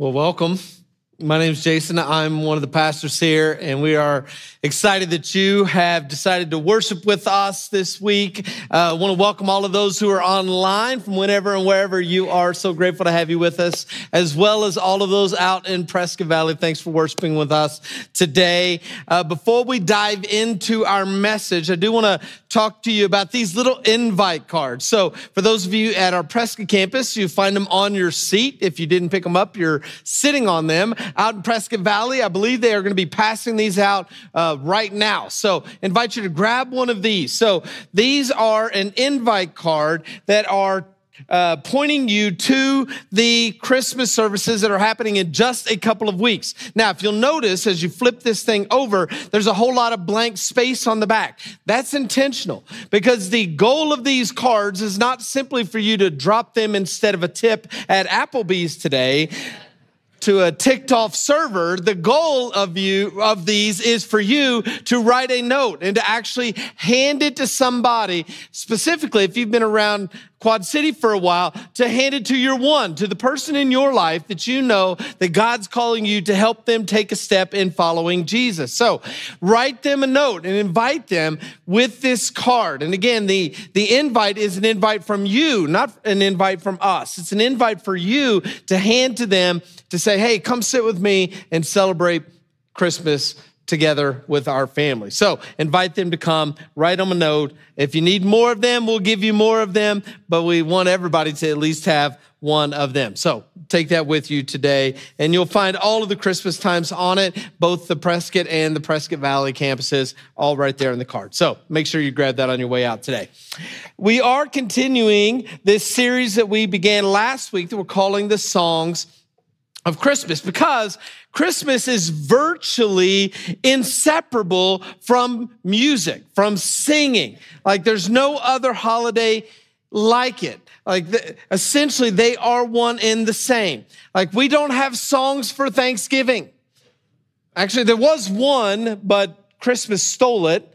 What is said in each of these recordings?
Well, welcome. My name is Jason. I'm one of the pastors here, and we are excited that you have decided to worship with us this week. I uh, want to welcome all of those who are online from whenever and wherever you are. So grateful to have you with us, as well as all of those out in Prescott Valley. Thanks for worshiping with us today. Uh, before we dive into our message, I do want to talk to you about these little invite cards. So for those of you at our Prescott campus, you find them on your seat. If you didn't pick them up, you're sitting on them out in Prescott Valley. I believe they are going to be passing these out uh, right now. So invite you to grab one of these. So these are an invite card that are uh, pointing you to the Christmas services that are happening in just a couple of weeks. Now, if you'll notice as you flip this thing over, there's a whole lot of blank space on the back. That's intentional because the goal of these cards is not simply for you to drop them instead of a tip at Applebee's today to a ticked off server, the goal of you, of these is for you to write a note and to actually hand it to somebody. Specifically, if you've been around Quad City for a while to hand it to your one, to the person in your life that you know that God's calling you to help them take a step in following Jesus. So write them a note and invite them with this card. And again, the, the invite is an invite from you, not an invite from us. It's an invite for you to hand to them to say, hey, come sit with me and celebrate Christmas together with our family. So invite them to come, write them a note. If you need more of them, we'll give you more of them, but we want everybody to at least have one of them. So take that with you today, and you'll find all of the Christmas times on it, both the Prescott and the Prescott Valley campuses, all right there in the card. So make sure you grab that on your way out today. We are continuing this series that we began last week that we're calling the Songs of Christmas because Christmas is virtually inseparable from music, from singing. Like there's no other holiday like it. Like the, essentially, they are one in the same. Like we don't have songs for Thanksgiving. Actually, there was one, but Christmas stole it.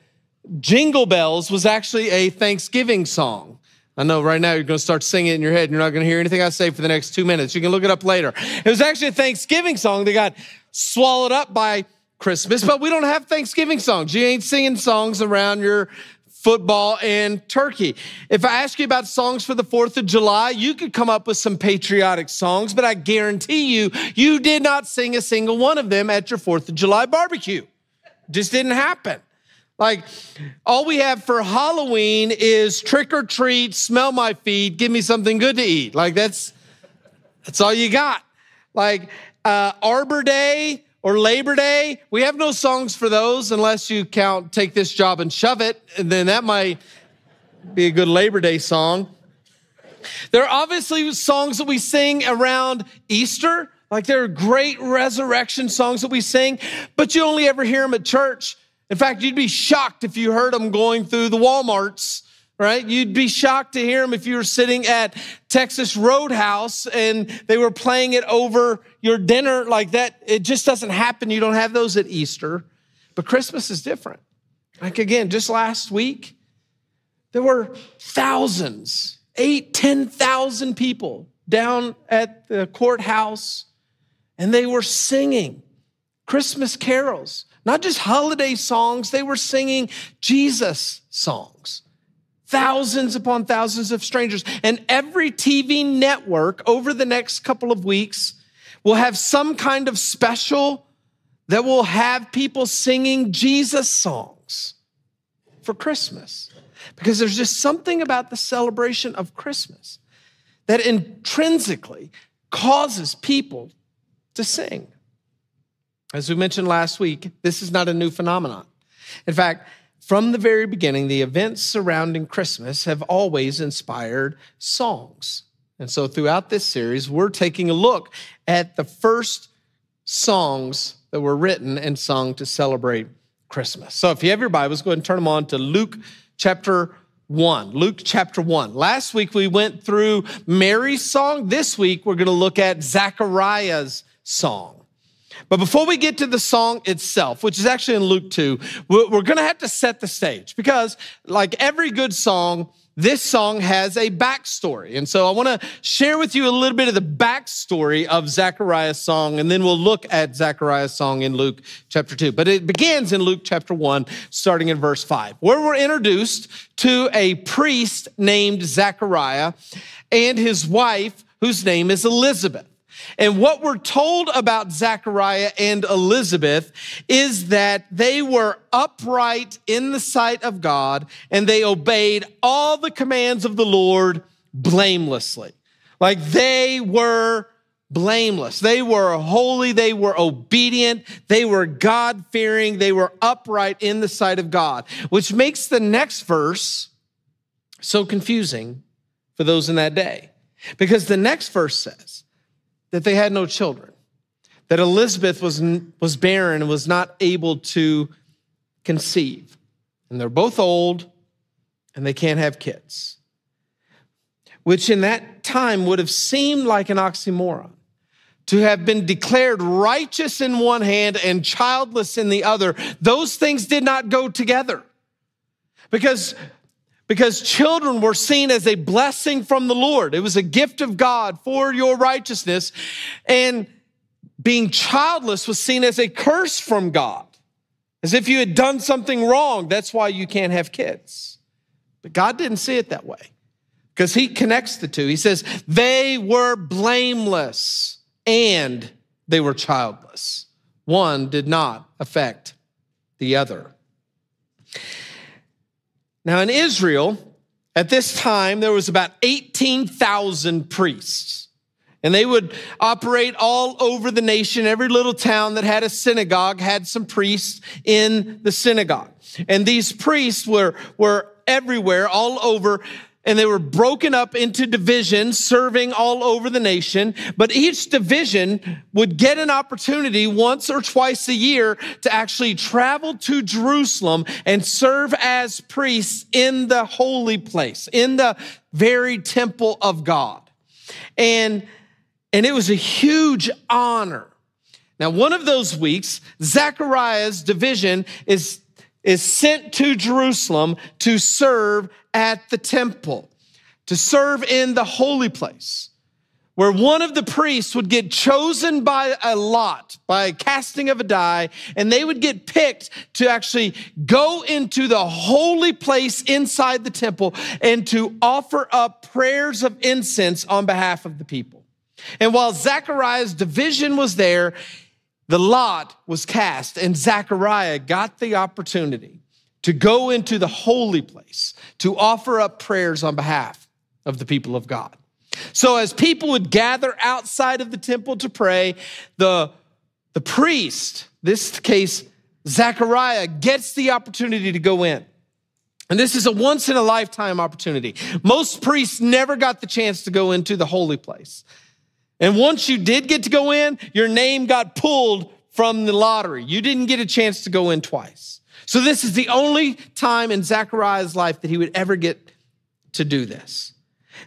Jingle Bells was actually a Thanksgiving song. I know right now you're going to start singing it in your head and you're not going to hear anything I say for the next two minutes. You can look it up later. It was actually a Thanksgiving song that got swallowed up by Christmas, but we don't have Thanksgiving songs. You ain't singing songs around your football and turkey. If I ask you about songs for the 4th of July, you could come up with some patriotic songs, but I guarantee you, you did not sing a single one of them at your 4th of July barbecue. Just didn't happen. Like, all we have for Halloween is trick or treat, smell my feet, give me something good to eat. Like, that's that's all you got. Like, uh, Arbor Day or Labor Day, we have no songs for those unless you count Take This Job and Shove It, and then that might be a good Labor Day song. There are obviously songs that we sing around Easter. Like, there are great resurrection songs that we sing, but you only ever hear them at church. In fact, you'd be shocked if you heard them going through the Walmarts, right? You'd be shocked to hear them if you were sitting at Texas Roadhouse and they were playing it over your dinner like that. It just doesn't happen. You don't have those at Easter. But Christmas is different. Like again, just last week, there were thousands eight, 10,000 people down at the courthouse, and they were singing Christmas carols, not just holiday songs, they were singing Jesus songs. Thousands upon thousands of strangers. And every TV network over the next couple of weeks will have some kind of special that will have people singing Jesus songs for Christmas. Because there's just something about the celebration of Christmas that intrinsically causes people to sing. As we mentioned last week, this is not a new phenomenon. In fact, from the very beginning, the events surrounding Christmas have always inspired songs. And so throughout this series, we're taking a look at the first songs that were written and sung to celebrate Christmas. So if you have your Bibles, go ahead and turn them on to Luke chapter 1. Luke chapter 1. Last week we went through Mary's song. This week we're going to look at Zechariah's song. But before we get to the song itself, which is actually in Luke 2, we're going to have to set the stage because, like every good song, this song has a backstory. And so I want to share with you a little bit of the backstory of Zechariah's song, and then we'll look at Zechariah's song in Luke chapter 2. But it begins in Luke chapter 1, starting in verse 5, where we're introduced to a priest named Zechariah and his wife, whose name is Elizabeth. And what we're told about Zechariah and Elizabeth is that they were upright in the sight of God and they obeyed all the commands of the Lord blamelessly. Like they were blameless. They were holy. They were obedient. They were God fearing. They were upright in the sight of God, which makes the next verse so confusing for those in that day. Because the next verse says, that they had no children, that Elizabeth was, was barren and was not able to conceive. And they're both old and they can't have kids, which in that time would have seemed like an oxymoron. To have been declared righteous in one hand and childless in the other, those things did not go together. Because because children were seen as a blessing from the Lord. It was a gift of God for your righteousness. And being childless was seen as a curse from God, as if you had done something wrong. That's why you can't have kids. But God didn't see it that way because He connects the two. He says, they were blameless and they were childless. One did not affect the other. Now, in Israel, at this time, there was about 18,000 priests. And they would operate all over the nation. Every little town that had a synagogue had some priests in the synagogue. And these priests were, were everywhere, all over and they were broken up into divisions serving all over the nation. But each division would get an opportunity once or twice a year to actually travel to Jerusalem and serve as priests in the holy place, in the very temple of God. And, and it was a huge honor. Now, one of those weeks, Zechariah's division is is sent to Jerusalem to serve at the temple, to serve in the holy place, where one of the priests would get chosen by a lot, by a casting of a die, and they would get picked to actually go into the holy place inside the temple and to offer up prayers of incense on behalf of the people. And while Zechariah's division was there, the lot was cast, and Zechariah got the opportunity to go into the holy place to offer up prayers on behalf of the people of God. So, as people would gather outside of the temple to pray, the, the priest, this case, Zechariah, gets the opportunity to go in. And this is a once in a lifetime opportunity. Most priests never got the chance to go into the holy place. And once you did get to go in, your name got pulled from the lottery. You didn't get a chance to go in twice. So this is the only time in Zechariah's life that he would ever get to do this.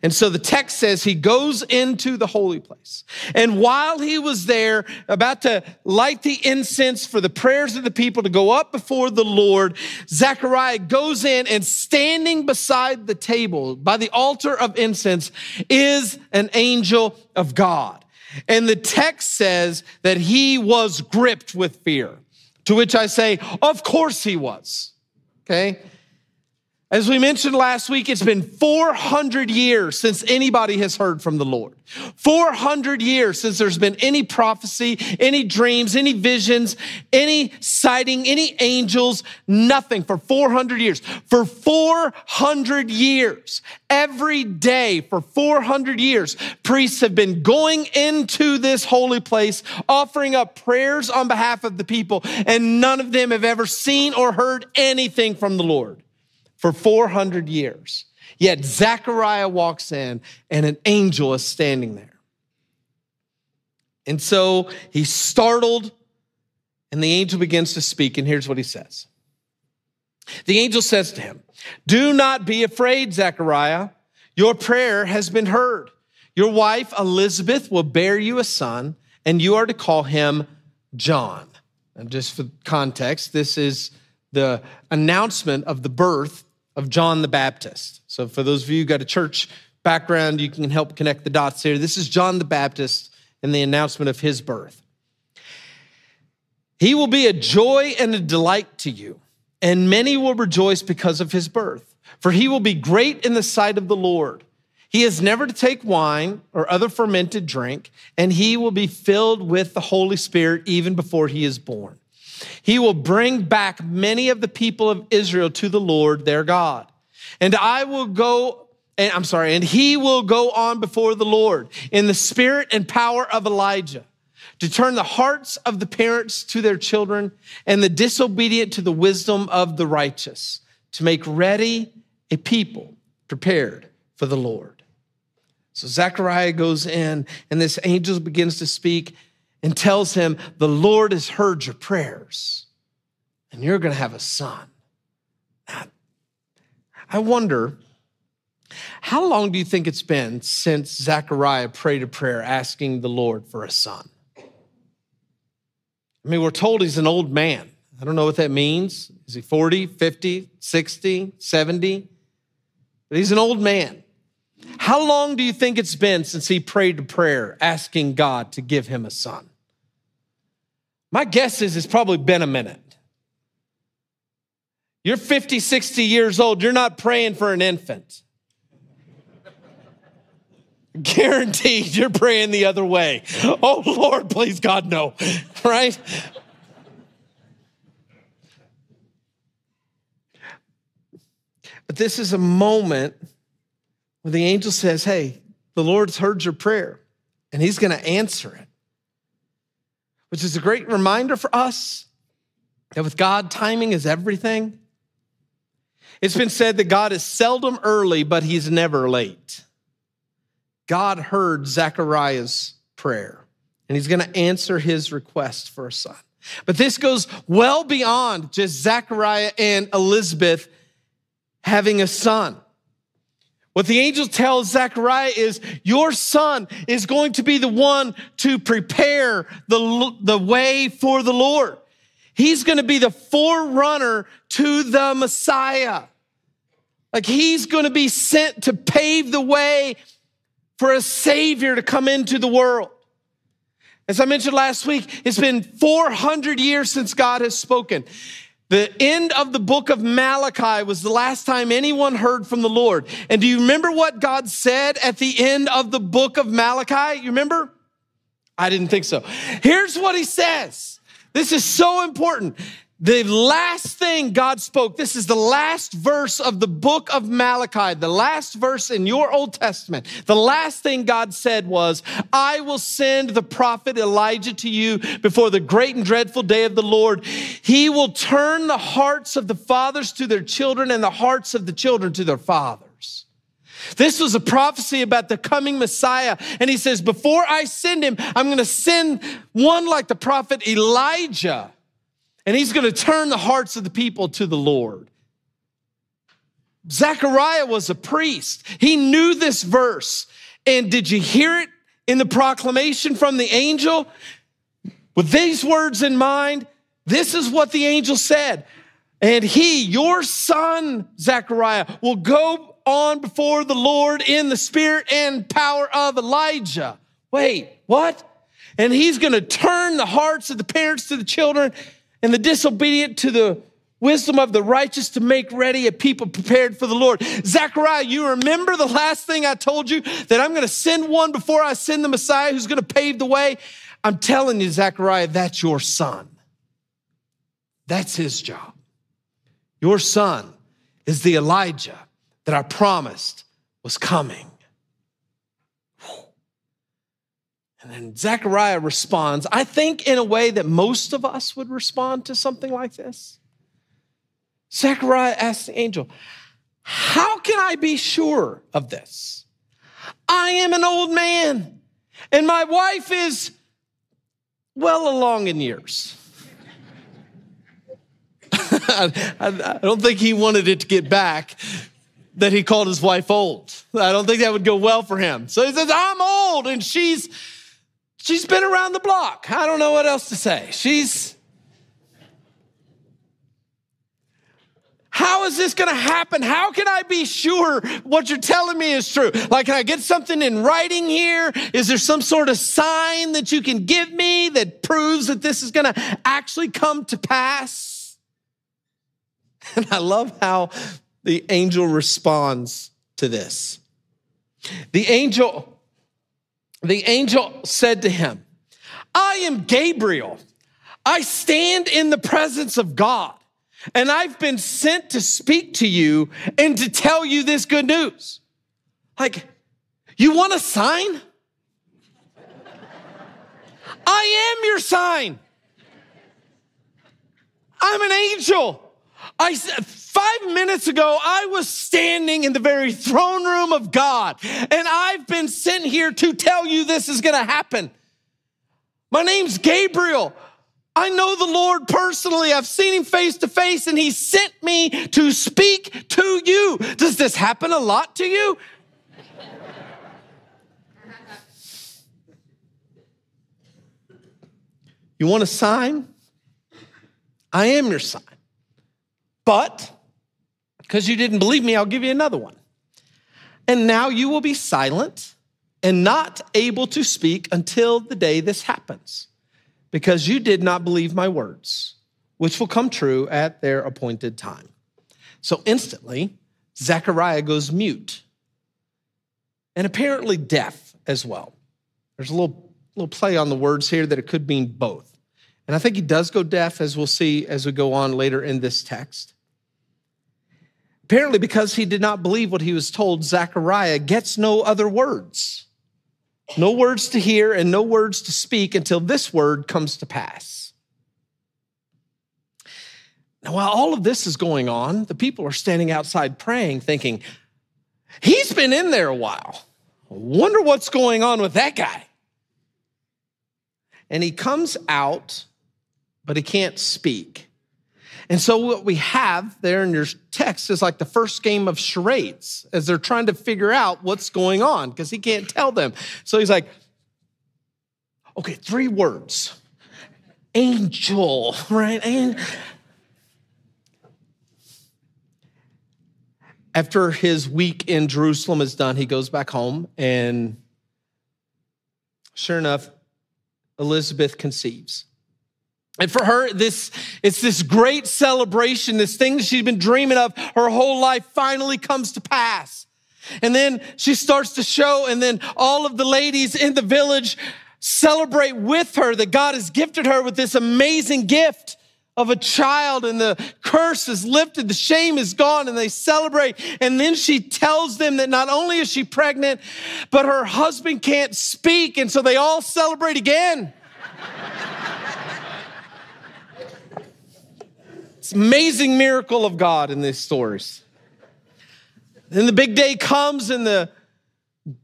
And so the text says he goes into the holy place. And while he was there, about to light the incense for the prayers of the people to go up before the Lord, Zechariah goes in and standing beside the table by the altar of incense is an angel of God. And the text says that he was gripped with fear, to which I say, of course he was. Okay. As we mentioned last week, it's been 400 years since anybody has heard from the Lord. 400 years since there's been any prophecy, any dreams, any visions, any sighting, any angels, nothing for 400 years. For 400 years, every day for 400 years, priests have been going into this holy place, offering up prayers on behalf of the people, and none of them have ever seen or heard anything from the Lord for 400 years. Yet Zechariah walks in and an angel is standing there. And so he's startled, and the angel begins to speak. And here's what he says The angel says to him, Do not be afraid, Zechariah. Your prayer has been heard. Your wife Elizabeth will bear you a son, and you are to call him John. And just for context, this is the announcement of the birth of John the Baptist. So, for those of you who got a church background, you can help connect the dots here. This is John the Baptist and the announcement of his birth. He will be a joy and a delight to you, and many will rejoice because of his birth. For he will be great in the sight of the Lord. He is never to take wine or other fermented drink, and he will be filled with the Holy Spirit even before he is born. He will bring back many of the people of Israel to the Lord their God. And I will go, and I'm sorry, and he will go on before the Lord in the spirit and power of Elijah to turn the hearts of the parents to their children and the disobedient to the wisdom of the righteous, to make ready a people prepared for the Lord. So Zechariah goes in, and this angel begins to speak, and tells him, The Lord has heard your prayers and you're going to have a son. I wonder, how long do you think it's been since Zechariah prayed a prayer asking the Lord for a son? I mean, we're told he's an old man. I don't know what that means. Is he 40, 50, 60, 70? But he's an old man. How long do you think it's been since he prayed a prayer asking God to give him a son? My guess is it's probably been a minute. You're 50, 60 years old, you're not praying for an infant. Guaranteed you're praying the other way. Oh Lord, please God, no. Right? But this is a moment where the angel says, Hey, the Lord's heard your prayer and he's going to answer it which is a great reminder for us that with God, timing is everything. It's been said that God is seldom early, but he's never late. God heard Zechariah's prayer, and he's going to answer his request for a son. But this goes well beyond just Zechariah and Elizabeth having a son. What the angel tells Zechariah is, Your son is going to be the one to prepare the, the way for the Lord. He's going to be the forerunner to the Messiah. Like he's going to be sent to pave the way for a Savior to come into the world. As I mentioned last week, it's been 400 years since God has spoken. The end of the book of Malachi was the last time anyone heard from the Lord. And do you remember what God said at the end of the book of Malachi? You remember? I didn't think so. Here's what he says. This is so important. The last thing God spoke, this is the last verse of the book of Malachi, the last verse in your Old Testament. The last thing God said was, I will send the prophet Elijah to you before the great and dreadful day of the Lord. He will turn the hearts of the fathers to their children and the hearts of the children to their fathers. This was a prophecy about the coming Messiah. And he says, Before I send him, I'm going to send one like the prophet Elijah and he's going to turn the hearts of the people to the Lord. Zechariah was a priest. He knew this verse. And did you hear it in the proclamation from the angel? With these words in mind, this is what the angel said. And he, your son, Zechariah, will go on before the Lord in the spirit and power of Elijah. Wait, what? And he's going to turn the hearts of the parents to the children and the disobedient to the wisdom of the righteous to make ready a people prepared for the Lord. Zechariah, you remember the last thing I told you that I'm going to send one before I send the Messiah who's going to pave the way? I'm telling you, Zechariah, that's your son. That's his job. Your son is the Elijah that I promised was coming. And Zechariah responds, I think, in a way that most of us would respond to something like this. Zechariah asks the angel, How can I be sure of this? I am an old man, and my wife is well along in years. I, I, don't think he wanted it to get back that he called his wife old. I don't think that would go well for him. So he says, I'm old, and she's she's been around the block. I don't know what else to say. She's How is this going to happen? How can I be sure what you're telling me is true? Like, can I get something in writing here? Is there some sort of sign that you can give me that proves that this is going to actually come to pass? And I love how the angel responds to this. The angel, the angel said to him, I am Gabriel. I stand in the presence of God, and I've been sent to speak to you and to tell you this good news. Like, you want a sign? I am your sign. I'm an angel. I five minutes ago, I was standing in the very throne room of God, and I've been sent here to tell you this is gonna happen. My name's Gabriel. I know the Lord personally. I've seen him face to face, and he sent me to speak to you. Does this happen a lot to you? You want a sign? I am your sign. But because you didn't believe me, I'll give you another one. And now you will be silent and not able to speak until the day this happens, because you did not believe my words, which will come true at their appointed time. So instantly, Zechariah goes mute and apparently deaf as well. There's a little, little play on the words here that it could mean both. And I think he does go deaf, as we'll see as we go on later in this text. Apparently, because he did not believe what he was told, Zechariah gets no other words. No words to hear and no words to speak until this word comes to pass. Now, while all of this is going on, the people are standing outside praying, thinking, He's been in there a while. Wonder what's going on with that guy. And he comes out, but he can't speak. And so what we have there in your text is like the first game of charades as they're trying to figure out what's going on because he can't tell them. So he's like, okay, three words. Angel, right? And after his week in Jerusalem is done, he goes back home and sure enough, Elizabeth conceives. And for her, this, it's this great celebration, this thing that she's been dreaming of her whole life finally comes to pass. And then she starts to show, and then all of the ladies in the village celebrate with her that God has gifted her with this amazing gift of a child, and the curse is lifted, the shame is gone, and they celebrate. And then she tells them that not only is she pregnant, but her husband can't speak, and so they all celebrate again. It's amazing miracle of God in these stories. Then the big day comes and the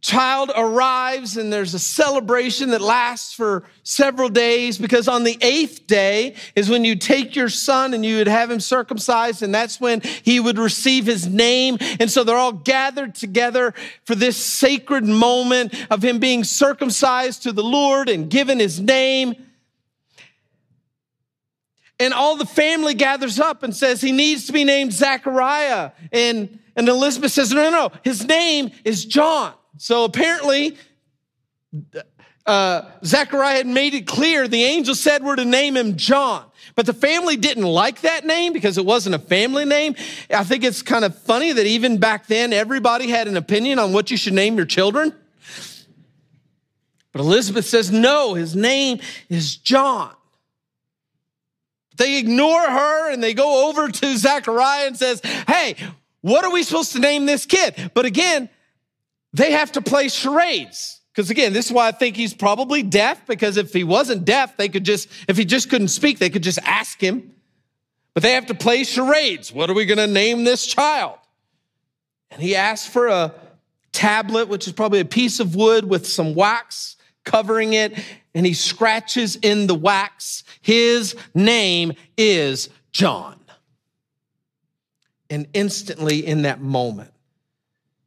child arrives and there's a celebration that lasts for several days because on the eighth day is when you take your son and you would have him circumcised and that's when he would receive his name and so they're all gathered together for this sacred moment of him being circumcised to the lord and given his name and all the family gathers up and says he needs to be named Zechariah. And, and Elizabeth says, no, no, no, his name is John. So apparently, uh, had made it clear. The angel said we're to name him John. But the family didn't like that name because it wasn't a family name. I think it's kind of funny that even back then, everybody had an opinion on what you should name your children. But Elizabeth says, no, his name is John. They ignore her and they go over to Zechariah and says, Hey, what are we supposed to name this kid? But again, they have to play charades. Because again, this is why I think he's probably deaf, because if he wasn't deaf, they could just, if he just couldn't speak, they could just ask him. But they have to play charades. What are we going to name this child? And he asked for a tablet, which is probably a piece of wood with some wax covering it, and he scratches in the wax. His name is John. And instantly, in that moment,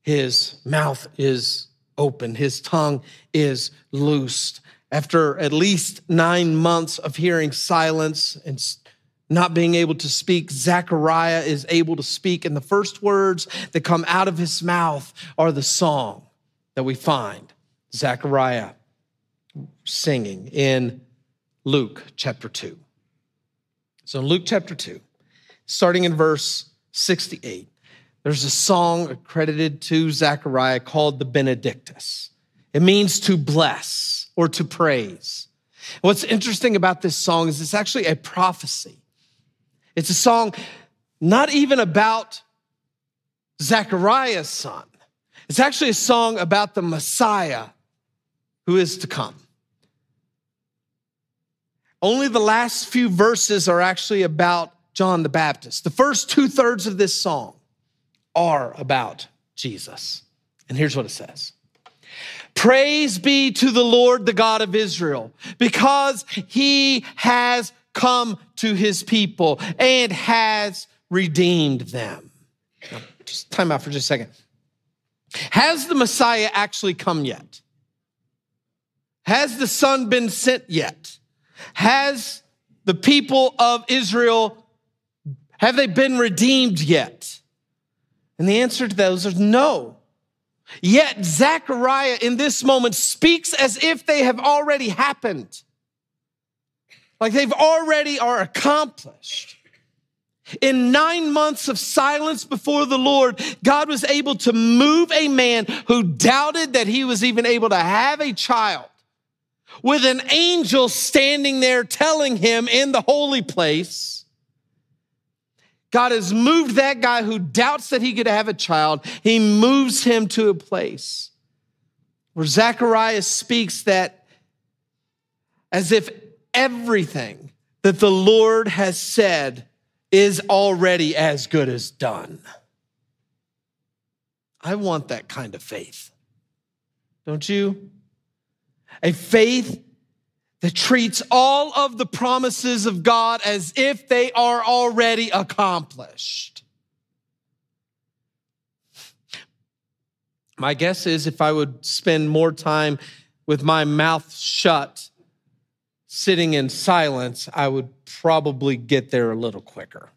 his mouth is open, his tongue is loosed. After at least nine months of hearing silence and not being able to speak, Zechariah is able to speak. And the first words that come out of his mouth are the song that we find Zechariah singing in Luke chapter 2. So, in Luke chapter 2, starting in verse 68, there's a song accredited to Zechariah called the Benedictus. It means to bless or to praise. What's interesting about this song is it's actually a prophecy. It's a song not even about Zechariah's son. It's actually a song about the Messiah who is to come. Only the last few verses are actually about John the Baptist. The first two thirds of this song are about Jesus. And here's what it says Praise be to the Lord, the God of Israel, because he has come to his people and has redeemed them. Now, just time out for just a second. Has the Messiah actually come yet? Has the Son been sent yet? Has the people of Israel, have they been redeemed yet? And the answer to those is no. Yet Zechariah in this moment speaks as if they have already happened. Like they've already are accomplished. In nine months of silence before the Lord, God was able to move a man who doubted that he was even able to have a child with an angel standing there telling him in the holy place. God has moved that guy who doubts that he could have a child, he moves him to a place where Zacharias speaks that as if everything that the Lord has said is already as good as done. I want that kind of faith. Don't you? A faith that treats all of the promises of God as if they are already accomplished. My guess is if I would spend more time with my mouth shut, sitting in silence, I would probably get there a little quicker.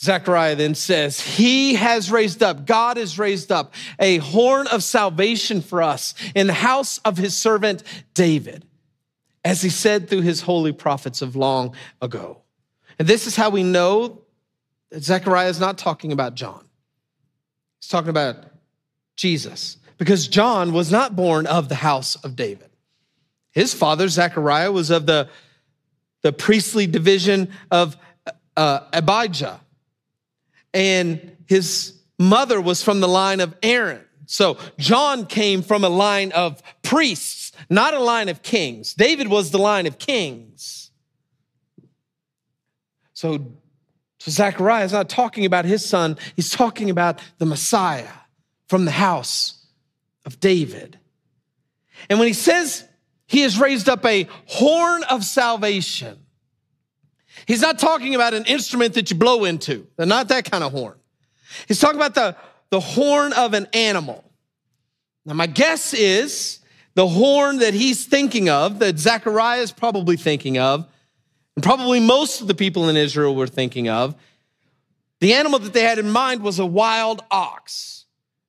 Zechariah then says, He has raised up, God has raised up a horn of salvation for us in the house of his servant David, as he said through his holy prophets of long ago. And this is how we know that Zechariah is not talking about John. He's talking about Jesus, because John was not born of the house of David. His father, Zechariah, was of the, the priestly division of uh, Abijah and his mother was from the line of Aaron. So John came from a line of priests, not a line of kings. David was the line of kings. So, so Zechariah is not talking about his son, he's talking about the Messiah from the house of David. And when he says he has raised up a horn of salvation, he's not talking about an instrument that you blow into, They're not that kind of horn. He's talking about the, the horn of an animal. Now, my guess is the horn that he's thinking of, that Zechariah is probably thinking of, and probably most of the people in Israel were thinking of, the animal that they had in mind was a wild ox.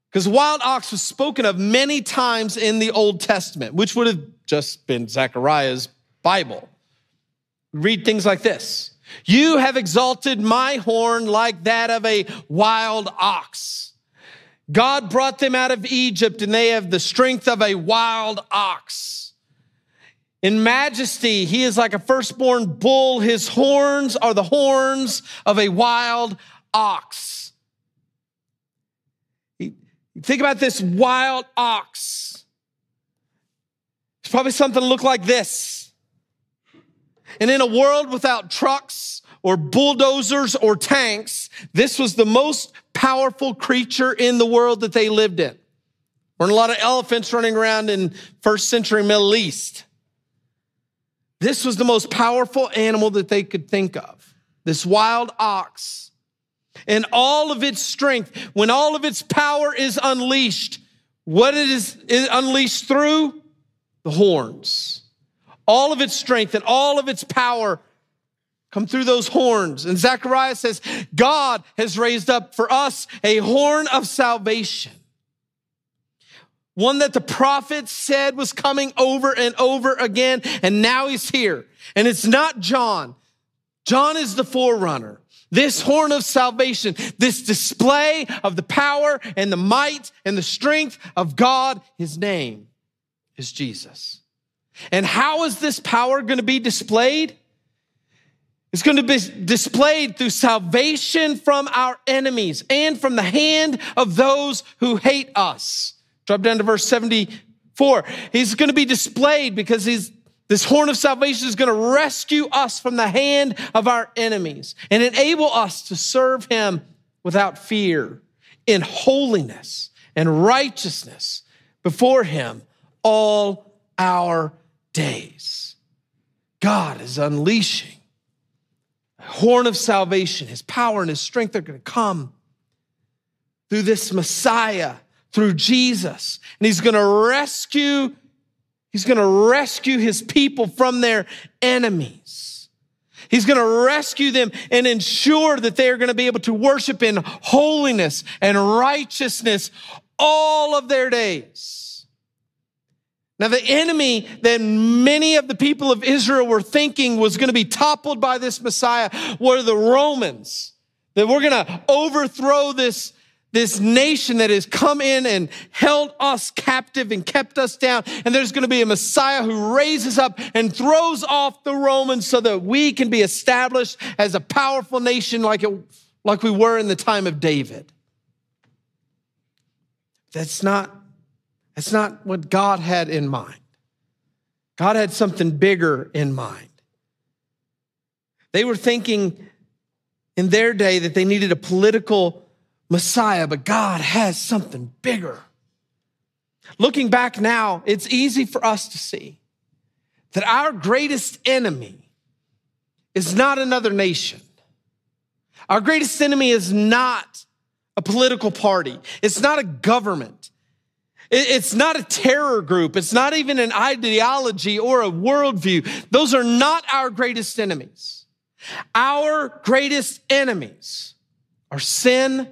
Because wild ox was spoken of many times in the Old Testament, which would have just been Zechariah's Bible. Read things like this You have exalted my horn like that of a wild ox. God brought them out of Egypt, and they have the strength of a wild ox. In majesty, he is like a firstborn bull. His horns are the horns of a wild ox. Think about this wild ox. It's probably something look like this. And in a world without trucks or bulldozers or tanks, this was the most powerful creature in the world that they lived in. Weren't a lot of elephants running around in first century Middle East. This was the most powerful animal that they could think of. This wild ox and all of its strength, when all of its power is unleashed, what it is, is unleashed through? The horns. All of its strength and all of its power come through those horns. And Zechariah says, God has raised up for us a horn of salvation. One that the prophets said was coming over and over again, and now he's here. And it's not John. John is the forerunner. This horn of salvation, this display of the power and the might and the strength of God, his name is Jesus. And how is this power going to be displayed? It's going to be displayed through salvation from our enemies and from the hand of those who hate us. Drop down to verse 74. He's going to be displayed because he's this horn of salvation is going to rescue us from the hand of our enemies and enable us to serve him without fear in holiness and righteousness before him all our days. God is unleashing a horn of salvation. His power and his strength are going to come through this Messiah, through Jesus. And he's going to rescue He's going to rescue his people from their enemies. He's going to rescue them and ensure that they are going to be able to worship in holiness and righteousness all of their days. Now, the enemy that many of the people of Israel were thinking was going to be toppled by this Messiah were the Romans. That we're going to overthrow this this nation that has come in and held us captive and kept us down. And there's going to be a Messiah who raises up and throws off the Romans so that we can be established as a powerful nation like, it, like we were in the time of David. That's not, that's not what God had in mind. God had something bigger in mind. They were thinking in their day that they needed a political Messiah, but God has something bigger. Looking back now, it's easy for us to see that our greatest enemy is not another nation. Our greatest enemy is not a political party. It's not a government. It's not a terror group. It's not even an ideology or a worldview. Those are not our greatest enemies. Our greatest enemies are sin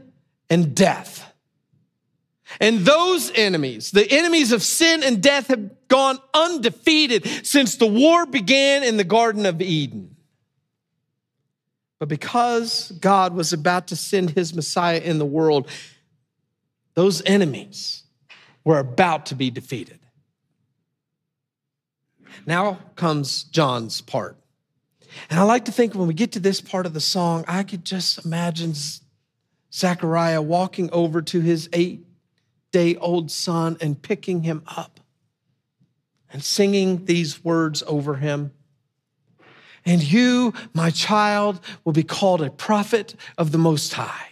and death. And those enemies, the enemies of sin and death, have gone undefeated since the war began in the Garden of Eden. But because God was about to send his Messiah in the world, those enemies were about to be defeated. Now comes John's part. And I like to think when we get to this part of the song, I could just imagine Zechariah walking over to his eight day old son and picking him up and singing these words over him. And you, my child, will be called a prophet of the Most High.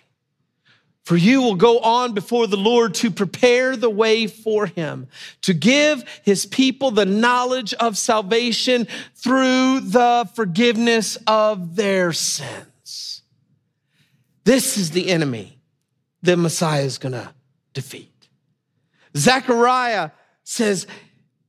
For you will go on before the Lord to prepare the way for him, to give his people the knowledge of salvation through the forgiveness of their sins. This is the enemy that Messiah is going to defeat. Zechariah says,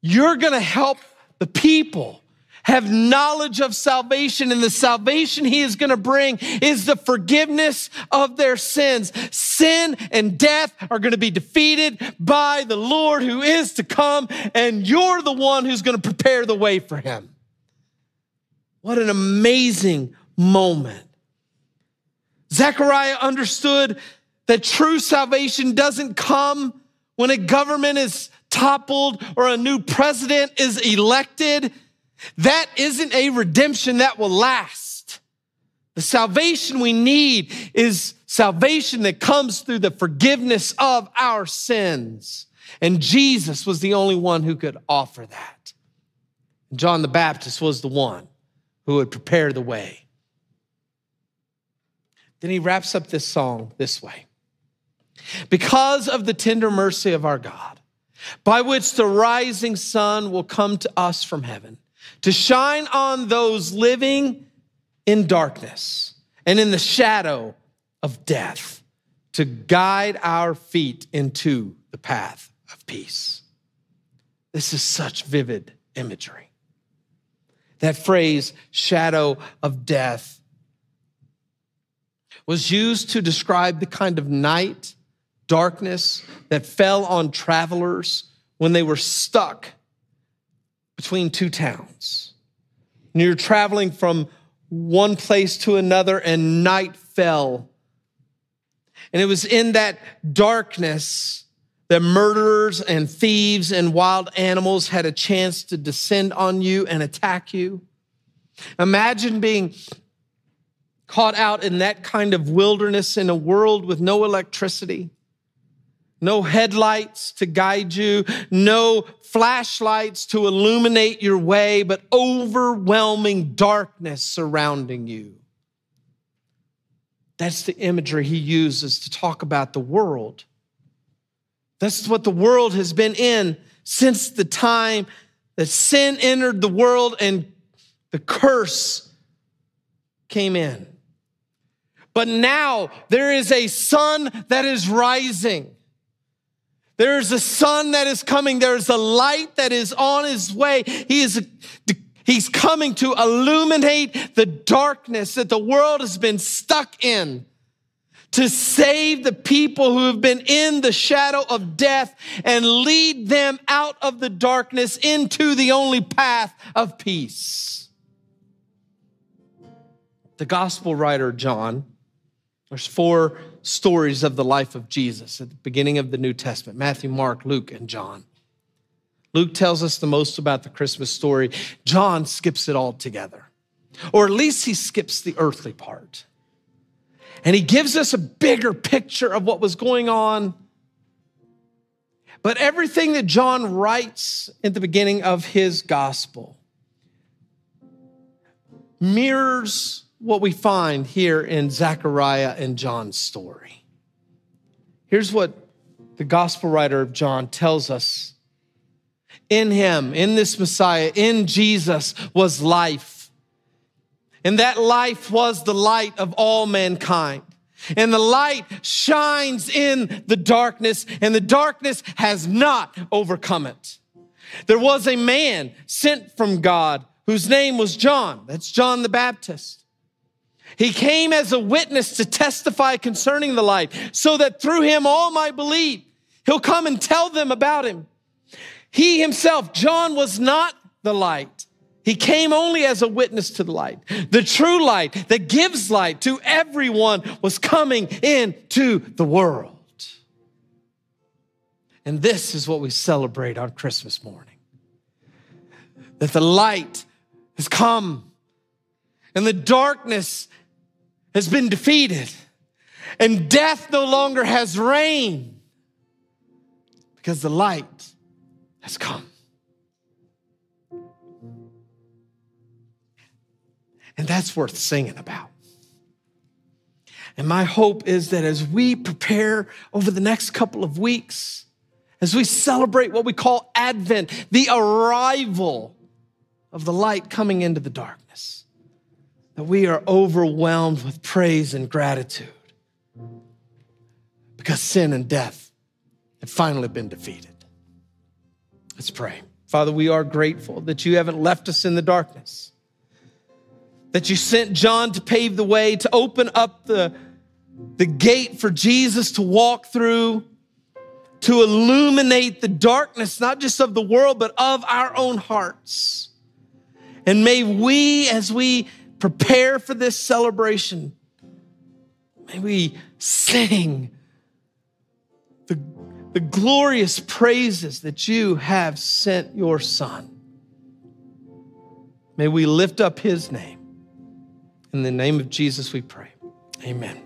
You're going to help the people have knowledge of salvation, and the salvation he is going to bring is the forgiveness of their sins. Sin and death are going to be defeated by the Lord who is to come, and you're the one who's going to prepare the way for him. What an amazing moment. Zechariah understood that true salvation doesn't come when a government is toppled or a new president is elected. That isn't a redemption that will last. The salvation we need is salvation that comes through the forgiveness of our sins. And Jesus was the only one who could offer that. John the Baptist was the one who would prepare the way. Then he wraps up this song this way Because of the tender mercy of our God, by which the rising sun will come to us from heaven to shine on those living in darkness and in the shadow of death, to guide our feet into the path of peace. This is such vivid imagery. That phrase, shadow of death, was used to describe the kind of night, darkness that fell on travelers when they were stuck between two towns. And you're traveling from one place to another, and night fell. And it was in that darkness that murderers and thieves and wild animals had a chance to descend on you and attack you. Imagine being caught out in that kind of wilderness in a world with no electricity, no headlights to guide you, no flashlights to illuminate your way, but overwhelming darkness surrounding you. That's the imagery he uses to talk about the world. That's what the world has been in since the time that sin entered the world and the curse came in. But now there is a sun that is rising. There's a sun that is coming. There's a light that is on his way. He is he's coming to illuminate the darkness that the world has been stuck in to save the people who have been in the shadow of death and lead them out of the darkness into the only path of peace. The gospel writer John there's four stories of the life of Jesus at the beginning of the New Testament Matthew, Mark, Luke, and John. Luke tells us the most about the Christmas story. John skips it all together, or at least he skips the earthly part. And he gives us a bigger picture of what was going on. But everything that John writes at the beginning of his gospel mirrors what we find here in Zechariah and John's story. Here's what the gospel writer of John tells us in him, in this Messiah, in Jesus was life. And that life was the light of all mankind. And the light shines in the darkness, and the darkness has not overcome it. There was a man sent from God whose name was John. That's John the Baptist. He came as a witness to testify concerning the light, so that through him all might believe. He'll come and tell them about him. He himself, John, was not the light. He came only as a witness to the light. The true light that gives light to everyone was coming into the world. And this is what we celebrate on Christmas morning that the light has come and the darkness has been defeated, and death no longer has reign because the light has come. And that's worth singing about. And my hope is that as we prepare over the next couple of weeks, as we celebrate what we call Advent, the arrival of the light coming into the darkness, that we are overwhelmed with praise and gratitude because sin and death have finally been defeated. Let's pray. Father, we are grateful that you haven't left us in the darkness, that you sent John to pave the way, to open up the, the gate for Jesus to walk through, to illuminate the darkness, not just of the world, but of our own hearts. And may we, as we prepare for this celebration, may we sing the, the glorious praises that you have sent your Son. May we lift up his name. In the name of Jesus, we pray. Amen.